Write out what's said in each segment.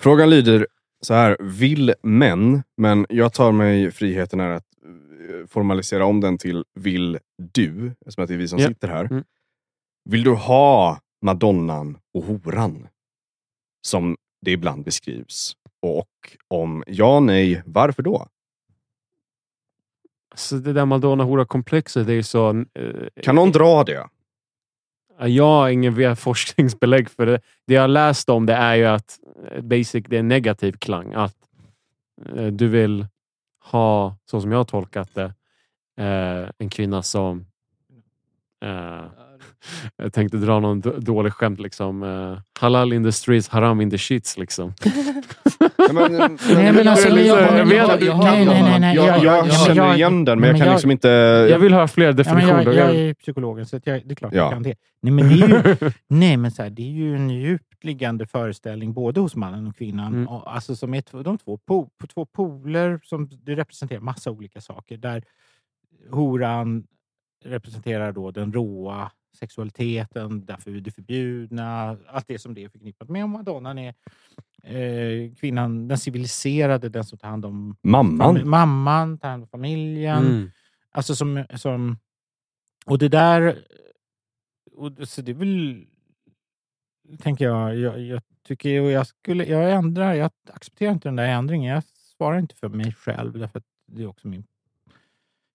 Frågan lyder så här. Vill män, men jag tar mig friheten här att eh, formalisera om den till vill du, eftersom det är vi som Ja. sitter här. Mm. Vill du ha madonnan och horan? Som det ibland beskrivs. Och om ja, nej, varför då? Så det där Madonna-hora-komplexet, det är så... eh, Kan någon dra det? Jag har ingen forskningsbelägg för det. Det jag har läst om det är ju att eh, basic, det är en negativ klang. Att eh, du vill ha, så som jag har tolkat det, eh, en kvinna som... Jag tänkte dra någon dålig skämt. Liksom, eh, halal in the streets, haram in the shits. Liksom. Nej, men, Nej, men alltså, Jag- jag- jag- jag- jag- jag- nej, nej, nej, nej, jag, jag- jag, jag- känner igen den, men jag kan liksom inte... Jag vill ha fler definitioner. jag, är psykologen, så jag, det är klart Ja. jag kan det. Nej, men det är ju, nej, men så här, det är ju en djupt liggande föreställning både hos mannen och kvinnan. Mm. Och, Alltså, som är två- de två, po, på två poler som representerar massa olika saker. Där horan representerar då den råa sexualiteten, därför är det förbjudna, allt det som det är förknippat med. Och Madonnan är eh, kvinnan, den civiliserade, den som tar hand om Mamman? mamman, tar hand om familjen. Mm. Alltså som, som... Och det där... Och, så det är väl... Tänker jag, jag, jag tycker... Och jag, skulle, jag ändrar, jag accepterar inte den där ändringen. Jag svarar inte för mig själv, därför att det är också min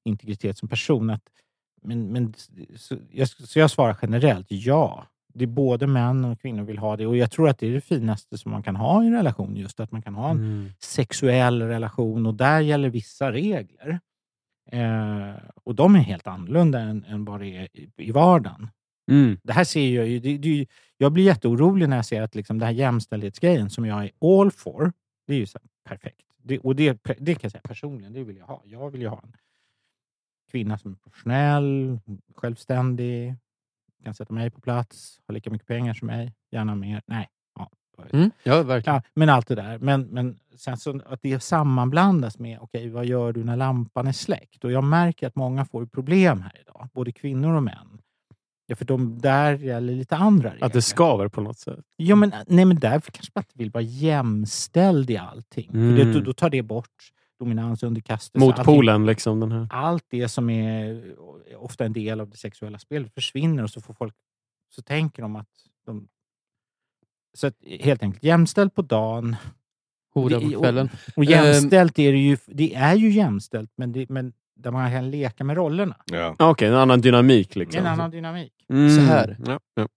integritet som person. Att, men, men, så, jag, så jag svarar generellt ja. Det är både män och kvinnor vill ha det. Och jag tror att det är det finaste som man kan ha i en relation. Just att man kan ha en Mm. sexuell relation och där gäller vissa regler. Eh, och de är helt annorlunda än, än vad det är i, i vardagen. Mm. Det här ser jag ju, det, det, jag blir jätteorolig när jag ser att liksom det här jämställdhetsgrejen som jag är all for, det är ju så perfekt. Det, och det, det kan jag säga personligen, det vill jag ha. Jag vill ju ha en kvinna som är professionell, självständig, kan sätta mig på plats, ha lika mycket pengar som mig, gärna mer. Nej, ja, Mm. Ja, verkligen. Ja, men allt det där. Men, men sen så att det sammanblandas med, okej, vad gör du när lampan är släckt? Och jag märker att många får problem här idag, både kvinnor och män. Ja, för de där gäller lite andra regler. Att det skaver på något sätt. Ja, men, nej, men där kanske man inte vill vara jämställd i allting. För det, Mm. då, då tar det bort dominans, underkastelse. allting. Motpolen, liksom. Den här. Allt det som är ofta en del av det sexuella spelet försvinner och så får folk så tänker de att de... Så att, helt enkelt, jämställd på dagen, Hora på kvällen. och Ehm. jämställt är det ju, det är ju jämställt, men, det, men där man kan leka med rollerna. Ja. Ah, Okej, en annan dynamik. Liksom. en annan dynamik. Mm. Så här. Ja, ja.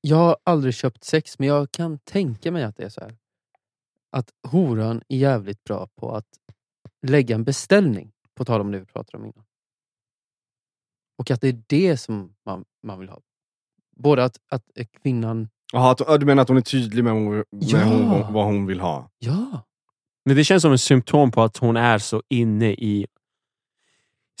Jag har aldrig köpt sex, men jag kan tänka mig att det är så här. Att horan är jävligt bra på att lägga en beställning, på tal om det vi pratade om innan. Och att det är det som man, man vill ha. Både att, att kvinnan... Ja, du menar att hon är tydlig med, med Ja. hon, vad hon vill ha? Ja! Men det känns som en symptom på att hon är så inne i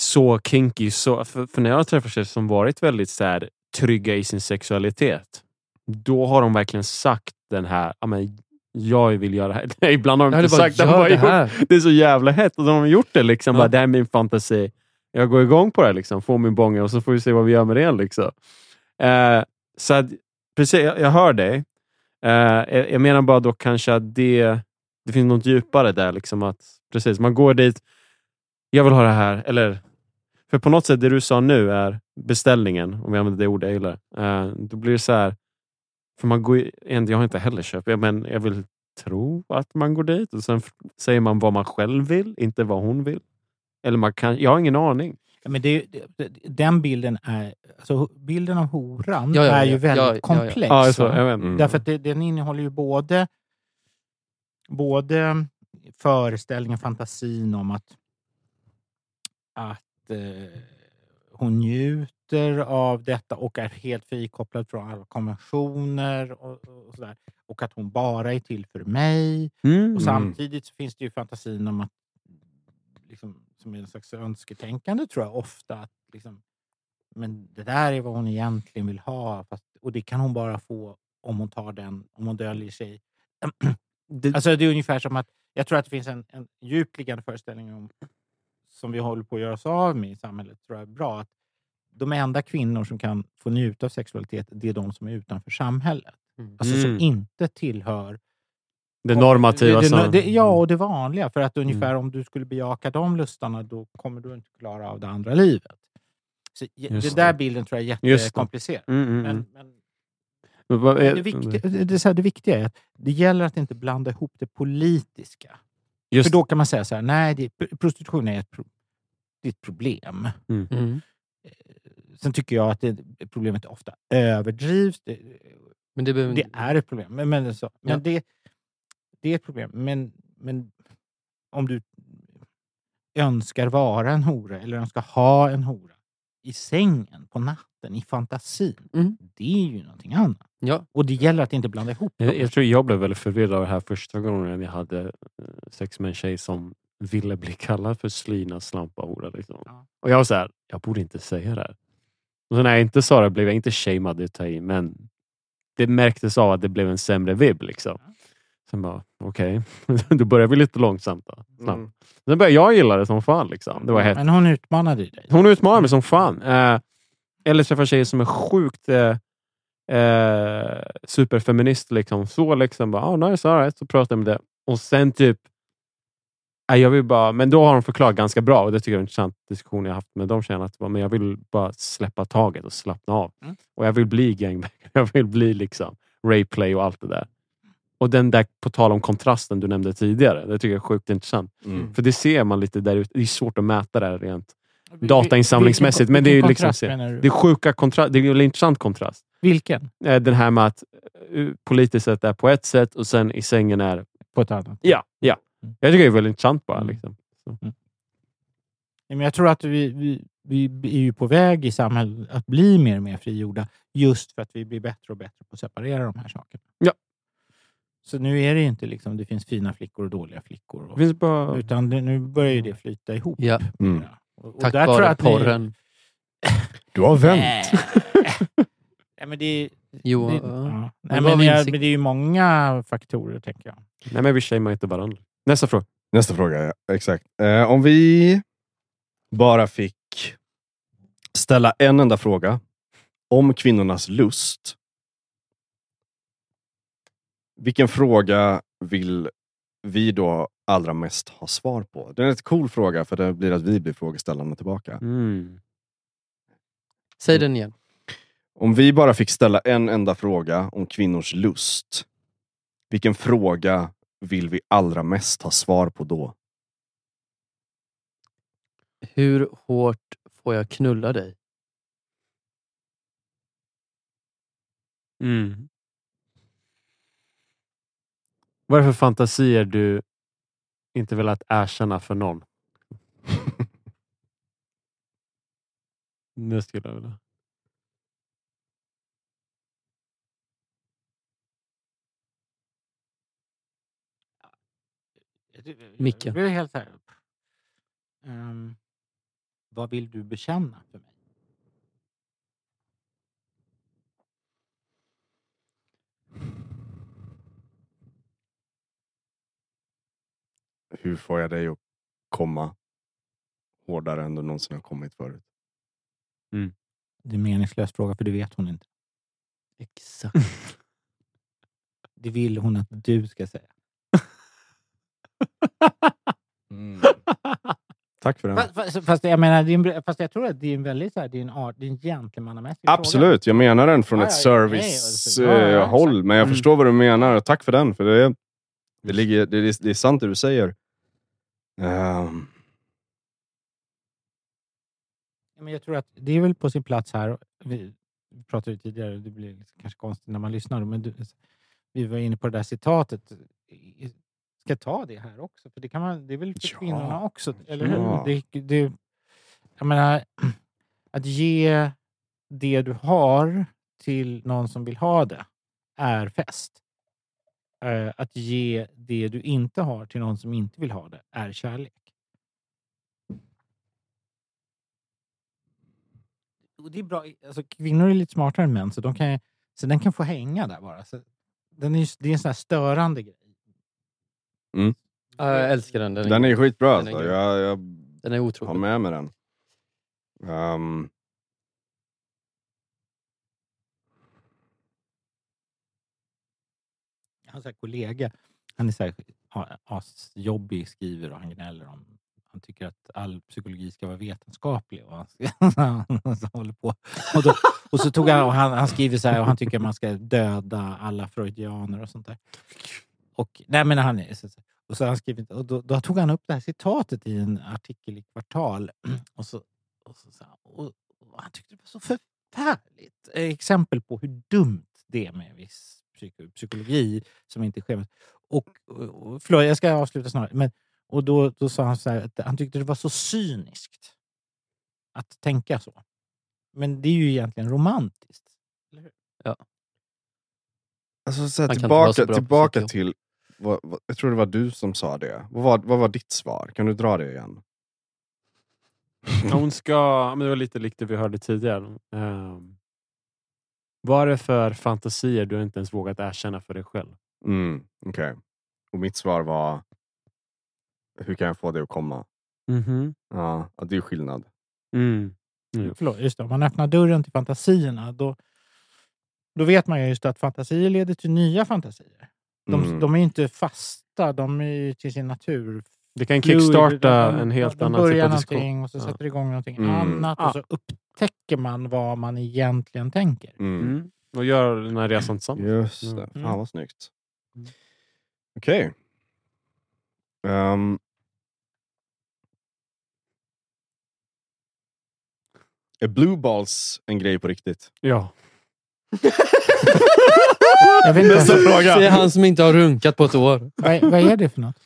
så kinky. Så, för, för när jag har träffat tjejer som varit väldigt så här, trygga i sin sexualitet, då har de verkligen sagt den här, "Ja, men jag vill göra det här. Nej, Ibland har de inte bara, sagt gör bara det här. det är så jävla hett och de har gjort det. Liksom. Ja. Bara, det här är min fantasi. Jag går igång på det, liksom. får min bånge och så får vi se vad vi gör med det. Liksom. Eh, så att, precis, jag, jag hör dig. Eh, jag, jag menar bara då kanske att det, det finns något djupare där. Liksom att, precis, man går dit, jag vill ha det här. Eller, för på något sätt, det du sa nu är beställningen, om jag använder det ordet jag gillar. Eh, då blir det så här, för man går ju, jag har inte heller köpt, men jag vill tro att man går dit och sen säger man vad man själv vill, inte vad hon vill. Eller man kan, jag har ingen aning. Ja, Men det, det, den bilden är... Alltså, bilden av horan Ja, ja, är ja. ju väldigt Ja, ja, ja. komplex. Ja, så, va? jag vet. Mm. Därför att det, den innehåller ju både, både föreställningen, fantasin om att, att eh, hon njuter av detta och är helt frikopplad från alla konventioner och, och sådär. Och att hon bara är till för mig. Mm. Och samtidigt finns det ju fantasin om att, liksom, som är en slags önsketänkande tror jag ofta, att liksom, men det där är vad hon egentligen vill ha. Fast, och det kan hon bara få om hon tar den, om hon döljer sig. Det, Alltså det är ungefär som att, jag tror att det finns en, en djupt liggande föreställning om, som vi håller på att göra oss av med i samhället, tror jag är bra. Att de enda kvinnor som kan få njuta av sexualitet, det är de som är utanför samhället. Mm. Alltså som Mm. inte tillhör Det normativa. Det, det, det, ja, och det vanliga. För att ungefär om du skulle bejaka de lustarna, då kommer du inte klara av det andra livet. Så, den där bilden tror jag är jättekomplicerad. Mm, mm, Men, mm. men Men vad är- det, viktiga, det, det, är så här, det viktiga är att det gäller att inte blanda ihop det politiska. Just För då kan man säga så här, nej, det, prostitution är ett, pro, det är ett problem. Mm. Sen tycker jag att det, problemet ofta överdrivs. Det, Men det behöver det är ett problem. Men, men, så, men Ja. det, det är ett problem. Men, men om du önskar vara en hora eller önskar ha en hora i sängen, på natten, i fantasin. Mm. Det är ju någonting annat. Ja. Och det gäller att inte blanda ihop Jag, jag tror jag blev väldigt förvirrad av det här första gången jag hade eh, sex med en tjej som ville bli kallad för slyna slampa hora. Liksom. Ja. Och jag var så här, jag borde inte säga det här. När jag inte sa det blev jag inte shamead, det tar i, men det märktes av att det blev en sämre vibb. Liksom. Sen bara, okej, då börjar vi lite långsamt. Då. Snabbt. Mm. Sen började jag gilla det som fan. Liksom. Det var hett. Men hon utmanade dig. Hon utmanar mig som fan. Eh, eller träffar tjejer som är sjukt eh, eh, superfeminist. Liksom. Så liksom, bara, oh, nice, all right. Så pratar jag med det. Och sen typ, jag vill bara, men då har de förklarat ganska bra och det tycker jag är en intressant diskussion jag haft med de tjejerna. Men jag vill bara släppa taget och slappna av. Mm. Och jag vill bli gangbang. Jag vill bli liksom rayplay och allt det där. Och den där, på tal om kontrasten du nämnde tidigare, det tycker jag är sjukt intressant. Mm. För det ser man lite där ute. Det är svårt att mäta det här rent Vil- datainsamlingsmässigt, men det är liksom? Det är sjuka kontrast. Det är en intressant kontrast. Vilken? Eh, Den här med att eh, politiskt sett är på ett sätt och sen i sängen är... På ett annat? Ja, ja. Mm. Jag tycker det är väldigt intressant bara. Mm. Liksom. Nej, Men jag tror att vi, vi, vi är ju på väg i samhället att bli mer och mer frigjorda just för att vi blir bättre och bättre på att separera de här sakerna. Ja. Så nu är det inte liksom det finns fina flickor och dåliga flickor. Det Och, finns bara... utan det, nu börjar ju det flyta ihop. Ja. Mm. Och, och Tack där tror jag vare porren. Du har vänt. Nej. Nej, men det, Jo, det, ja. ja. Men Nej, vad men, var jag, insikt- men det är ju många faktorer, tänker jag. Nej, men vi shamear inte varandra. Nästa fråga. Nästa fråga, ja. exakt. Eh, om vi bara fick ställa en enda fråga om kvinnornas lust. Vilken fråga vill vi då allra mest ha svar på? Det är en rätt cool fråga för det blir att vi blir frågeställarna tillbaka. Mm. Säg den igen. Om vi bara fick ställa en enda fråga om kvinnors lust. Vilken fråga vill vi allra mest ha svar på då? Hur hårt får jag knulla dig? Mm. Vad är det för fantasier du inte velat erkänna för någon? Det skulle jag vilja. Micke. Jag blir helt här. Ehm, vad vill du bekänna för mig? Hur får jag dig att komma hårdare än du någonsin har kommit förut? Det är en meningslös fråga, för det vet hon inte. Exakt. Det vill hon att du ska säga. Tack för den. Fast, fast, fast jag menar, det är en, fast jag tror att det är en väldigt så här, det är en, art, det är en gentlemannamässig fråga. Absolut, jag menar den från Ja, ett alltså, ja, ja, servicehåll. exakt. men jag Mm. förstår vad du menar tack för den. För det, det, ligger, det, är, det är sant det du säger. Ja, Men jag tror att det är väl på sin plats här. Vi pratade ju tidigare, det blir kanske konstigt när man lyssnar, men du, vi var inne på det där citatet. Ska ta det här också? För det, kan man, det är väl för Ja. kvinnorna också, eller Ja. hur? Det, det, jag menar, att ge det du har till någon som vill ha det är fest. Eh, Att ge det du inte har till någon som inte vill ha det är kärlek. Och det är bra. Alltså, kvinnor är lite smartare än män, så, de kan, så den kan få hänga där bara. Så den är, det är en sån här störande grej. Ja, jag älskar den. Den är, den är skitbra Den är alltså. grym. Jag, jag den är har otrolig. med mig den. Ehm, sån här kollega han är så här, ha- asjobbig, skriver och han gnäller om han tycker att all psykologi ska vara vetenskaplig. Och han, han håller på. Och, då, och så tog han, och han, han skriver så här och han tycker att man ska döda alla freudianer och sånt där. Och, nej men han och så han skrivit, och då, då tog han upp det här citatet i en artikel i Kvartal. Och, så, och, så, och, och han tyckte det var så förfärligt. Exempel på hur dumt det är med viss psyko, psykologi som inte sker. Och, och, förlåt, jag ska avsluta snart. Men, och då, då sa han så här att han tyckte det var så cyniskt att tänka så. Men det är ju egentligen romantiskt. Alltså, så här, Han kan inte vara så tillbaka på tillbaka psykologi. till, vad, vad, jag tror det var du som sa det. Vad var, vad var ditt svar? Kan du dra det igen? Hon ska, men det var lite likt det vi hörde tidigare. Um, vad är det för fantasier du inte ens vågat erkänna för dig själv? Mm, Okej. Och mitt svar var, hur kan jag få det att komma? Mhm. Ja, ja, det är skillnad. Mm. Mm. Förlåt, just det. Om man öppnar dörren till fantasierna då, då vet man ju just att fantasier leder till nya fantasier. De, Mm. de är ju inte fasta, de är ju till sin natur Det kan kickstarta De- en helt de annan typ av diskussion. någonting och så Ja. sätter det igång någonting Mm. annat Ja. och så upptäcker man vad man egentligen tänker. Mm. Mm. Och gör den här resan tillsammans. Just det. Mm. Fan vad snyggt. Mm. Okej. Ehm. är blue balls en grej på riktigt? Ja. Jag vet inte, Nästa fråga. Det är han som inte har runkat på ett år. vad, vad är det för något?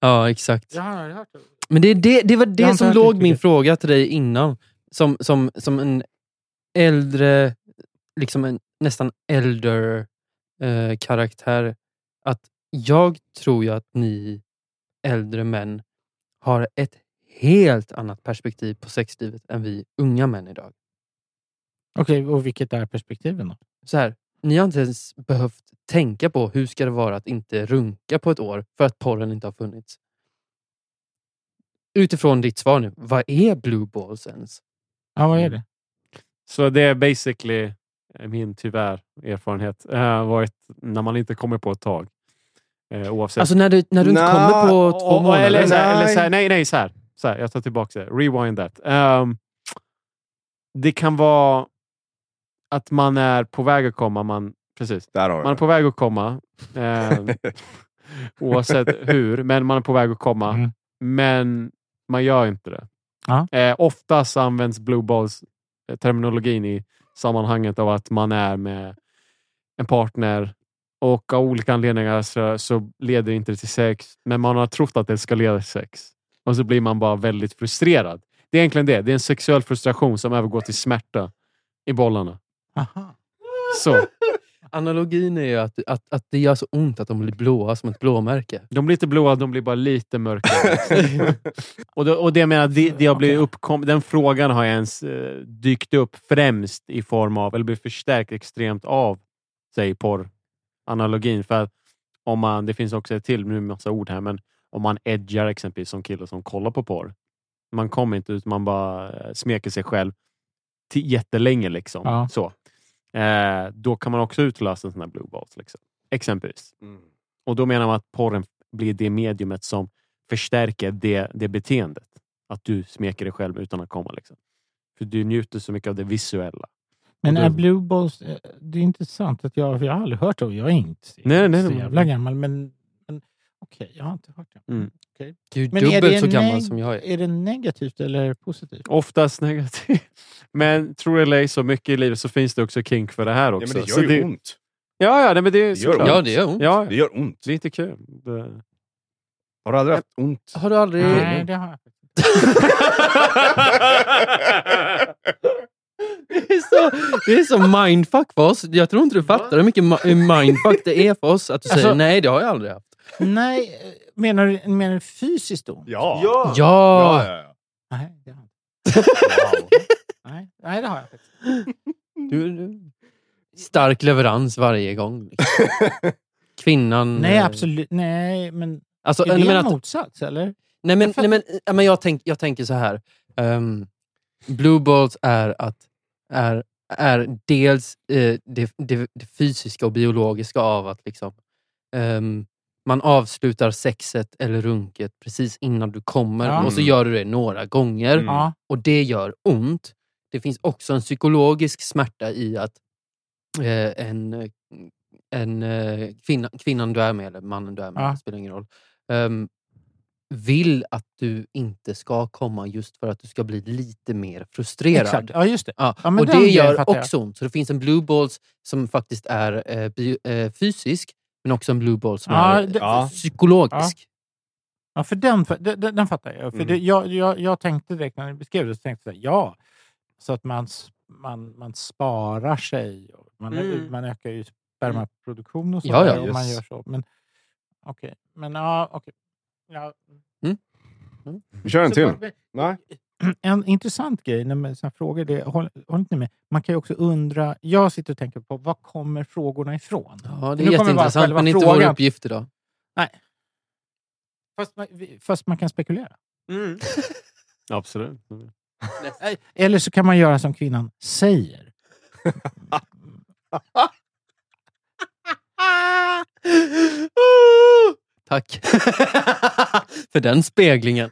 Ja, exakt. Jag har hört det. Men det, det, det var Jag det inte som hört låg min fråga till dig innan. Som, som, som en äldre, liksom en nästan äldre eh, karaktär. Att jag tror ju att ni äldre män har ett helt annat perspektiv på sexlivet än vi unga män idag. Okej, och vilket är perspektiven då? Så här, ni har inte ens behövt tänka på hur ska det vara att inte runka på ett år för att porren inte har funnits. Utifrån ditt svar nu, vad är blue balls ens? Ja, vad är det? Så det är basically eh, min tyvärr erfarenhet. Uh, varit när man inte kommer på ett tag. Uh, oavsett. Alltså när du, när du inte Nja, kommer på två och- månader. Eller, så här, eller Nej. så här, nej, nej, så här. Så här. Jag tar tillbaka det. Rewind that. Ehm, det kan vara att man är på väg att komma. Man, precis. Där har Man är på väg att komma. ehm, oavsett hur, men man är på väg att komma. Mm. Men man gör inte det. Ja. Eh, oftast används blue balls eh, terminologin i sammanhanget av att man är med en partner och av olika anledningar så, så leder det inte till sex, men man har trott att det ska leda till sex. Och så blir man bara väldigt frustrerad. Det är egentligen det. Det är en sexuell frustration som övergår till smärta i bollarna. Aha. Så. Analogin är ju att, att, att det gör så ont att de blir blåa som ett blåmärke. De blir inte blåa, de blir bara lite mörkare. och, det, och det jag menar, det, det blivit Okej. uppkom, den frågan har ens eh, dykt upp främst i form av, eller blivit förstärkt extremt av, säg porr-analogin. För om man, det finns också ett till, nu är massa ord här, men om man edgar exempelvis som kille som kollar på porr. Man kommer inte ut, man bara eh, smeker sig själv till jättelänge. Liksom. Ja. Så. Eh, då kan man också utlösa en sån här blue balls. Liksom. Exempelvis. Mm. Och då menar man att porren blir det mediumet som förstärker det, det beteendet. Att du smeker dig själv utan att komma. Liksom. För du njuter så mycket av det visuella. Men är Blue Balls... eh, Det är intressant att jag, jag har aldrig hört det. Jag är inte så Nej, nej, så nej. jävla gammal, men, okej, jag har inte hört det. Mm. Okej. Du är Men är dubbelt det så gammal som jag är. Är det negativt eller positivt? Oftast negativt. Men tror det eller ej, så mycket i livet så finns det också kink för det här Ja, också. men det Så gör ju ont. Ja, ja, nej, men det är Det gör såklart. Ja, det gör ont. Ja, Det gör ont. det är inte kul. Det... Har du aldrig haft ont? Har du aldrig... Nej, det har jag inte. Det är, så, det är så mindfuck för oss. Jag tror inte du fattar hur mycket mindfuck det är för oss att du säger Alltså- nej, det har jag aldrig haft. Nej, menar du, menar du fysiskt ont? Ja. Ja! Ja! ja, ja. Nej, det har jag inte. Nej, nej, det har jag faktiskt. Du, du. Stark leverans varje gång. Liksom. Kvinnan... Nej, eh, absolut. Nej, men Alltså, är det men en att, motsats, eller? nej, men, nej, men, ja, men jag, tänk, jag tänker så här. Um, blue balls är att är, är dels eh, det, det, det fysiska och biologiska av att liksom ehm, man avslutar sexet eller runket precis innan du kommer Ja. och så gör du det några gånger Mm. Och det gör ont. Det finns också en psykologisk smärta i att eh, en, en eh, kvinna, kvinnan du är med, eller mannen du är med, Ja. spelar ingen roll, ehm, vill att du inte ska komma just för att du ska bli lite mer frustrerad. Exakt. Ja, just det. Ja, Ja, och det gör också ont. Så det finns en blue balls som faktiskt är eh, bi- eh, fysisk, men också en blue ball som Ja, är det- psykologisk. Ja, för den, den, den, fattar jag. För Mm. det, jag, jag. Jag tänkte direkt när ni beskrev det, så tänkte jag ja, så att man, man, man sparar sig. och Man, Mm. man ökar ju spermaproduktion och så. Ja, ja, man gör så. Men okej. Men ja, okej. Ja. Vi kör en Så till. bara- Nej. En intressant grej när man såna frågor, det håller, håller inte med? Man kan ju också undra, jag sitter och tänker på, var kommer frågorna ifrån? Ja, det är jätteintressant, men inte vår uppgift idag. Fast man, fast man kan spekulera. Absolut. Eller så kan man göra som kvinnan säger. Tack för den speglingen.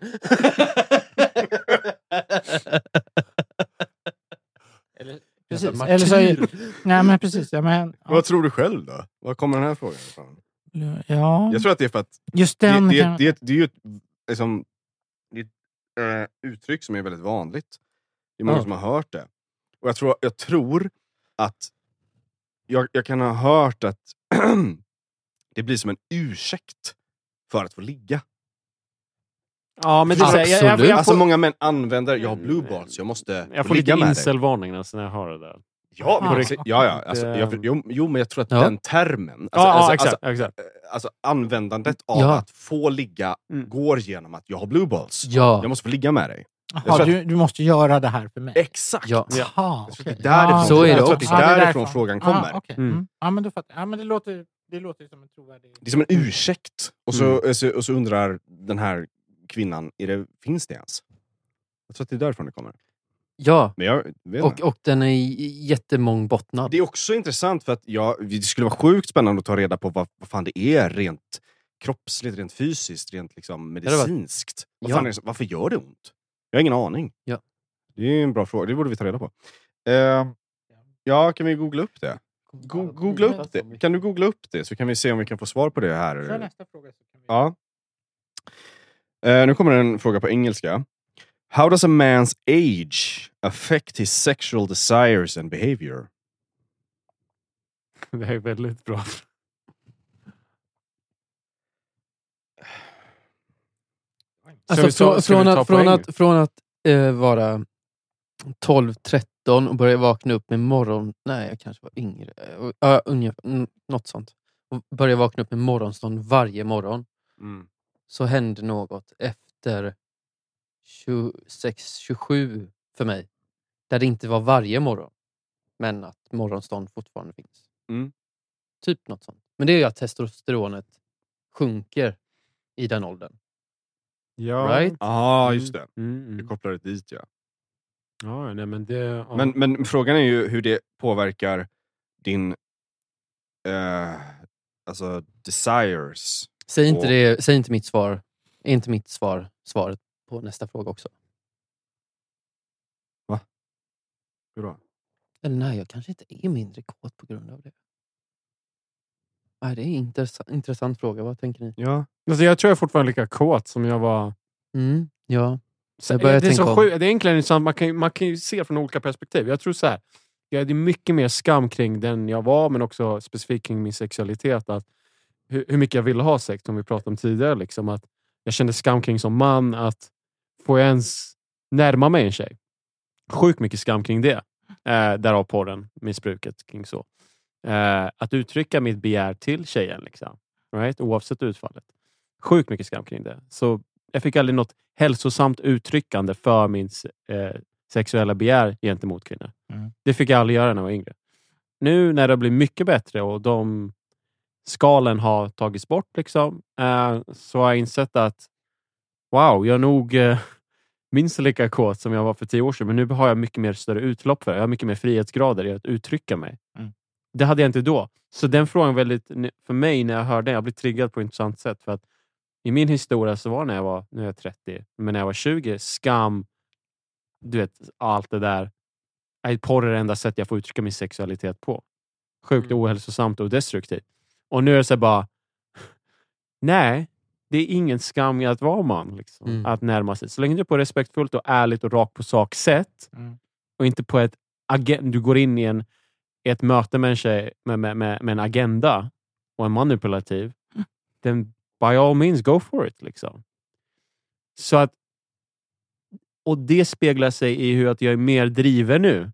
Precis. Jävla Eller så, martyr. nej, men precis. Ja, men, ja, Vad tror du själv då? Var kommer den här frågan ifrån? ja, Jag tror att det är för att just det, den det, kan... det, det är ju ett, liksom, det är ett eh, uttryck som är väldigt vanligt. Det är många Ja. som har hört det. Och jag tror, jag tror att jag, jag kan ha hört att det blir som en ursäkt för att få ligga. Ja, men det är så här, jag, jag, jag, jag, alltså får, många män använder, jag har blue balls, jag måste jag få får ligga lite med dig. incelvarning alltså när jag hör det där. Ja, Ah, men, okej. ja, ja. Alltså, jag, jo, jo, men jag tror att Ja. den termen, alltså, Ja, ja, alltså, exakt. alltså, exakt. alltså användandet av Ja. att få ligga Mm. går genom att jag har blue balls. Ja, Jag måste få ligga med dig. Jaha, jag tror du, du måste göra det här för mig. Exakt! ja. Ja. Jaha, Jag tror att okej. det är därifrån, Så är det jag tror att också. det är därifrån frågan kommer. Ah, okej. Mm. mm. Ja, men då fattar jag. Ja, men det låter, det låter ju som en trovärdig... Det är som en ursäkt. Och så, så, och så undrar den här kvinnan, är det, finns det ens? Jag tror att det är därifrån det kommer. ja. Men jag vet Och, inte. och den är jättemångbottnad. Det är också intressant för att jag, det skulle vara sjukt spännande att ta reda på vad, vad fan det är rent kroppsligt, rent fysiskt, rent liksom medicinskt. Vad Ja. fan är det, varför gör det ont? Jag har ingen aning. Ja. Det är en bra fråga, det borde vi ta reda på. Eh, ja, kan vi googla upp det? Go googla upp det. Kan du googla upp det så kan vi se om vi kan få svar på det Kör här. nästa fråga. Så kan vi... Ja. Eh, nu kommer en fråga på engelska. How does a man's age affect his sexual desires and behavior? Det är väldigt bra. Alltså, ta- från, att, från att, från att eh, vara 12-13 och börja vakna upp med morgon... Nej, jag kanske var yngre. Uh, ungefär, något sånt. Och börja vakna upp med morgonstånd varje morgon. Mm. Så hände något efter 26-27 för mig. Där det inte var varje morgon. Men att morgonstånd fortfarande finns. Mm. Typ något sånt. Men det är ju att testosteronet sjunker i den åldern. Ja. Right? Ja, just det. Mm, mm. kopplar det dit ja. Ja, nej, men det... Ja. Men, men frågan är ju hur det påverkar din eh, alltså desires. Säg inte, det, säg inte mitt svar. Är inte mitt svar svaret på nästa fråga också? Hur då? Eller nej, jag kanske inte är mindre kåt på grund av det. Nej, det är en intressant, intressant fråga. Vad tänker ni? Ja. alltså, jag tror jag är fortfarande lika kåt som jag var. Mm, ja. Jag det, är så sjukt. det är egentligen intressant. Man kan, man kan ju se från olika perspektiv. Jag tror så här. Ja, det är mycket mer skam kring den jag var, men också specifikt kring min sexualitet. Att hur, hur mycket jag ville ha sex, som vi pratade om tidigare. Liksom, att jag kände skam kring som man. att Får jag ens närma mig en tjej? Sjukt mycket skam kring det. Eh, därav podden, missbruket kring så. Eh, att uttrycka mitt begär till tjejen, liksom. right? oavsett utfallet. Sjukt mycket skam kring det. Så jag fick aldrig något hälsosamt uttryckande för min eh, sexuella begär gentemot kvinnor. Mm. Det fick jag aldrig göra när jag var yngre. Nu när det blir mycket bättre och de skalen har tagits bort liksom, eh, så har jag insett att wow, jag är nog eh, minst lika kåt som jag var för tio år sedan, men nu har jag mycket mer större utlopp för det. Jag har mycket mer frihetsgrader i att uttrycka mig. Mm. Det hade jag inte då. Så den frågan väldigt, för mig när jag hörde den, jag blev triggad på ett intressant sätt. För att I min historia så var när jag var, nu är jag 30, men när jag var 20, skam, du vet, allt det där. Porr är det enda sättet jag får uttrycka min sexualitet på. Sjukt Mm. ohälsosamt och destruktivt. Och nu är det så bara, nej, det är ingen skam i att vara man. Liksom, Mm. Att närma sig. Så länge du är på ett respektfullt och ärligt och rakt på sak sätt Mm. och inte på ett agen- du går in i en, ett möte med en tjej med, med, med, med en agenda och en manipulativ, then by all means go for it. Liksom. Så att, och det speglar sig i hur att jag är mer driven nu.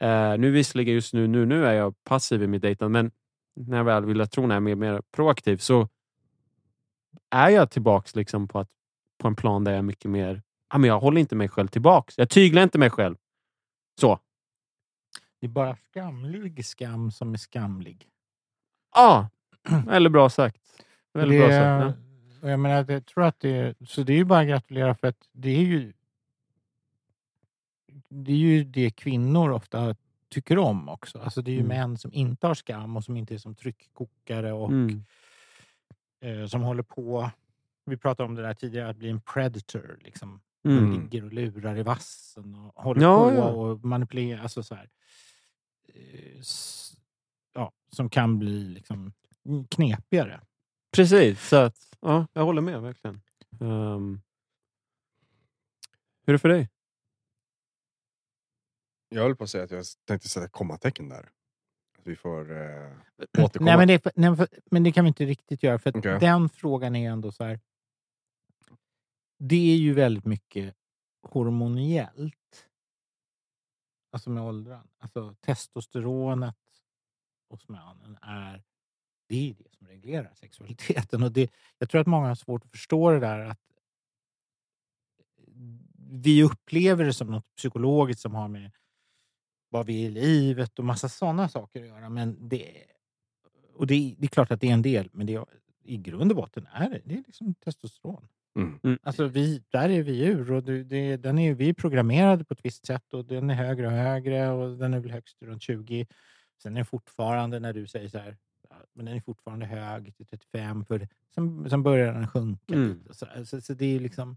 Eh, nu visserligen just nu, nu, nu är jag passiv i mitt dejtande, men när jag väl vill jag tro när jag är mer, mer proaktiv så är jag tillbaks liksom på, att, på en plan där jag är mycket mer... Ja, men jag håller inte mig själv tillbaks. Jag tyglar inte mig själv. Så. Det är bara skamlig skam som är skamlig. Ja, eller bra sagt. Väldigt bra det, sagt. Ja. jag menar, jag tror att det är, så det är ju bara att gratulera för att det är ju det är ju det kvinnor ofta tycker om också. Alltså det är ju Mm. män som inte har skam och som inte är som tryckkokare och Mm. eh, som håller på. Vi pratade om det där tidigare, att bli en predator. Liksom. Mm. Ligger och lurar i vassen och håller Ja, på ja. och manipulerar. Alltså så här. Eh, Ja, som kan bli liksom knepigare. Precis, så att, ja, jag håller med verkligen. Ehm, hur är det för dig? Jag höll på att säga att jag tänkte sätta kommatecken där. Att vi får eh, återkomma. Nej men, det, nej, för- men det kan vi inte riktigt göra. För Okej. den frågan är ändå så här. Det är ju väldigt mycket hormoniellt. Alltså med åldran. Alltså testosteronet hos mannen är det, är det som reglerar sexualiteten. Och det, jag tror att många har svårt att förstå det där att vi upplever det som något psykologiskt som har med vad vi är i livet och massa sådana saker att göra. Men det, och det, det är klart att det är en del, men det är, i grund och botten är det, det är liksom testosteron. Mm. Alltså vi, där är vi djur och det, det, den är, vi är programmerade på ett visst sätt och den är högre och högre och den är väl högst runt 20. Sen är den fortfarande, när du säger så här, men den är fortfarande hög till 35, för sen, sen börjar den sjunka. Mm. Så, så, så det är liksom...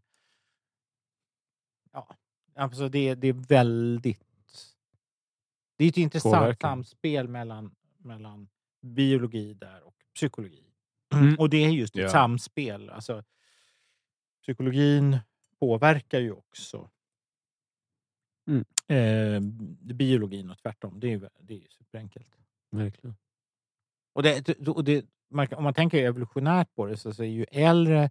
Ja, alltså det, det är väldigt... Det är ett intressant Påverkan. samspel mellan, mellan biologi där och psykologi. Mm. Och det är just ett Ja. samspel. Alltså, psykologin påverkar ju också Mm. eh, biologin och tvärtom. Det är, ju- det är superenkelt. Verkligen. Och det, och det, om man tänker evolutionärt på det så, så är ju äldre,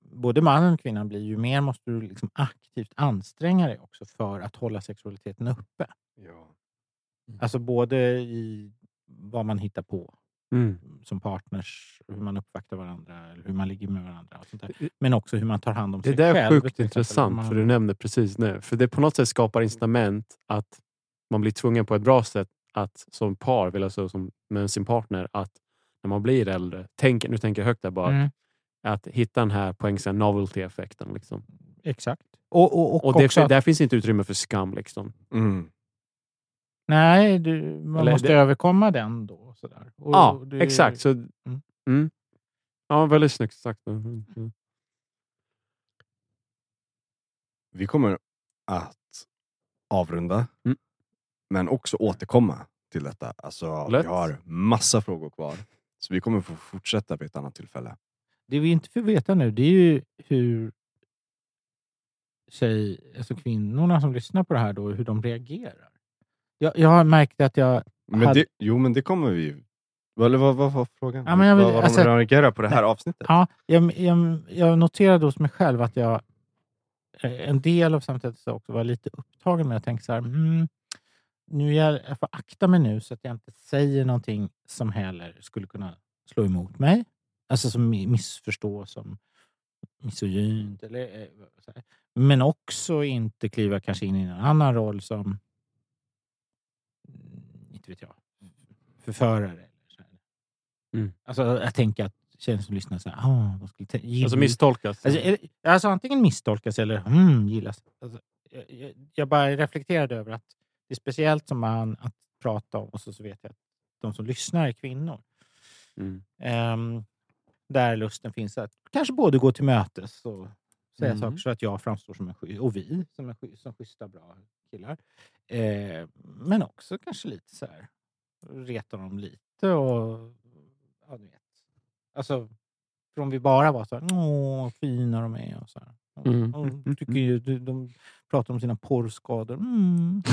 både mannen och kvinnan blir ju mer måste du liksom aktivt anstränga dig också för att hålla sexualiteten uppe. Ja. Alltså både i vad man hittar på Mm. som partners, hur man uppvaktar varandra, eller hur man ligger med varandra. Och sånt där. Men också hur man tar hand om Det sig där är själv. sjukt till exempel, om intressant, man- för du nämnde precis nu. För det på något sätt skapar incitament att man blir tvungen på ett bra sätt att som par, vill alltså som med sin partner, att när man blir äldre, tänk, nu tänker jag högt där bara, Mm, att hitta den här poängsen novelty-effekten. Liksom. exakt. Och, och, och, Och det, att- där finns inte utrymme för skam. Liksom. Mm. Nej, du, man Eller måste det- överkomma den då. Sådär. Och Ja, det- exakt. Så, mm. Ja, väldigt snyggt sagt. Mm. Mm. Vi kommer att avrunda, Mm. men också återkomma till detta. Alltså, Lätt. vi har massa frågor kvar. Så vi kommer få fortsätta vid ett annat tillfälle. Det vi inte får veta nu, det är ju hur tjej, alltså kvinnorna som lyssnar på det här, då, hur de reagerar. Jag, jag har märkt att jag... Men Hade- det, jo, men det kommer vi... Eller vad vad var frågan? Ja, men jag vill- vad vad alltså- de reagerar på det här avsnittet? Ja, jag, jag, jag noterade hos mig själv att jag eh, en del av så också var lite upptagen med att tänka så här, mm, nu jag, jag får akta mig nu så att jag inte säger någonting som heller skulle kunna slå emot mig. Alltså som mi- missförstås som misogynt. Eller, eh. Men också inte kliva kanske in i en annan roll som, inte vet jag, förförare. Eller så här. Mm. Alltså jag tänker att tjejer som lyssnar så här, ah, de skulle gilla. Alltså misstolkas. Alltså, är det- alltså antingen misstolkas eller mm, gillas. Alltså, jag, jag, bara reflekterade över att det är speciellt som man att prata om och så, så vet jag att de som lyssnar är kvinnor. Mm. Ehm, där lusten finns att kanske både gå till mötes och säga Mm. saker så att jag framstår som en och vi som, en, som schyssta, bra killar. Eh, men också kanske lite så här reta dem lite och ja, du vet. Alltså, från vi bara var så här, åh fina de är och så här. Och- Mm. och tycker ju, de, de pratar om sina porrskador. Mm.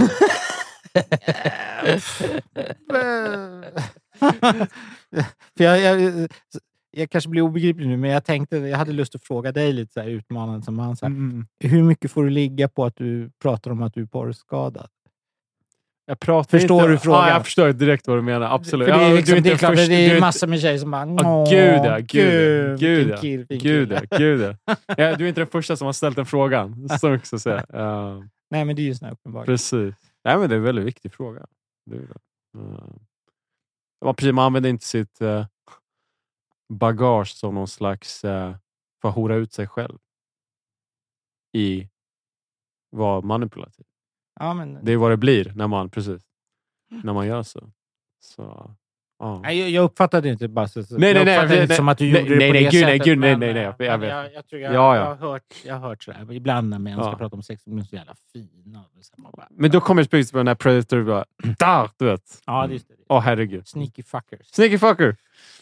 För jag, jag, jag kanske blir obegriplig nu, men jag tänkte, jag hade lust att fråga dig lite så här utmanande som man. Så här, Mm. Hur mycket får du ligga på att du pratar om att du är porrskadad? Jag pratar Förstår inte, du frågan? Ja, jag förstår direkt vad du menar. Absolut. För det Ja, är, du liksom, inte det är klart, första- det du är massor med tjejer som bara Ja, "Åh, gud ja, gud ja, gud, gud ja, Gud kille." ja, gud ja. ja. Du är inte den första som har ställt den frågan. Så också säga. Ja, Nej, men det är ju sån här uppenbarligen. precis. Nej, men det är en väldigt viktig fråga. Det är det. Ja. Ja, precis, man använder inte sitt eh, bagage som någon slags... Eh, för att hora ut sig själv. I vara manipulativ. Ja, men, Det är vad det blir när man, precis, när man gör så. så ja. Nej, jag, jag uppfattade inte bara så, Nej, jag nej, nej, nej, inte som att du nej, gjorde det nej, på nej, det gud, nej, sättet. gud, nej, nej, nej, eh, jag- vet. jag, jag, tror jag, Ja, ja. jag, har hört, jag har hört sådär. Ibland när män ska Ja. prata om sex, de är så jävla fina. Bara, Men då kommer jag på den här Predator bara... Där, du vet. Ja, det just det. Åh herregud. Sneaky fuckers. Sneaky fucker!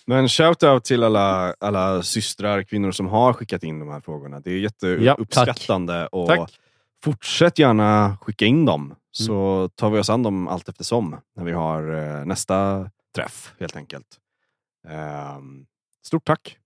Men shout-out till alla, alla systrar, kvinnor som har skickat in de här frågorna. Det är Ja, jätteuppskattande. och Tack. Fortsätt gärna skicka in dem, så tar vi oss an dem allt eftersom när vi har eh, nästa träff helt enkelt. Ehm, stort tack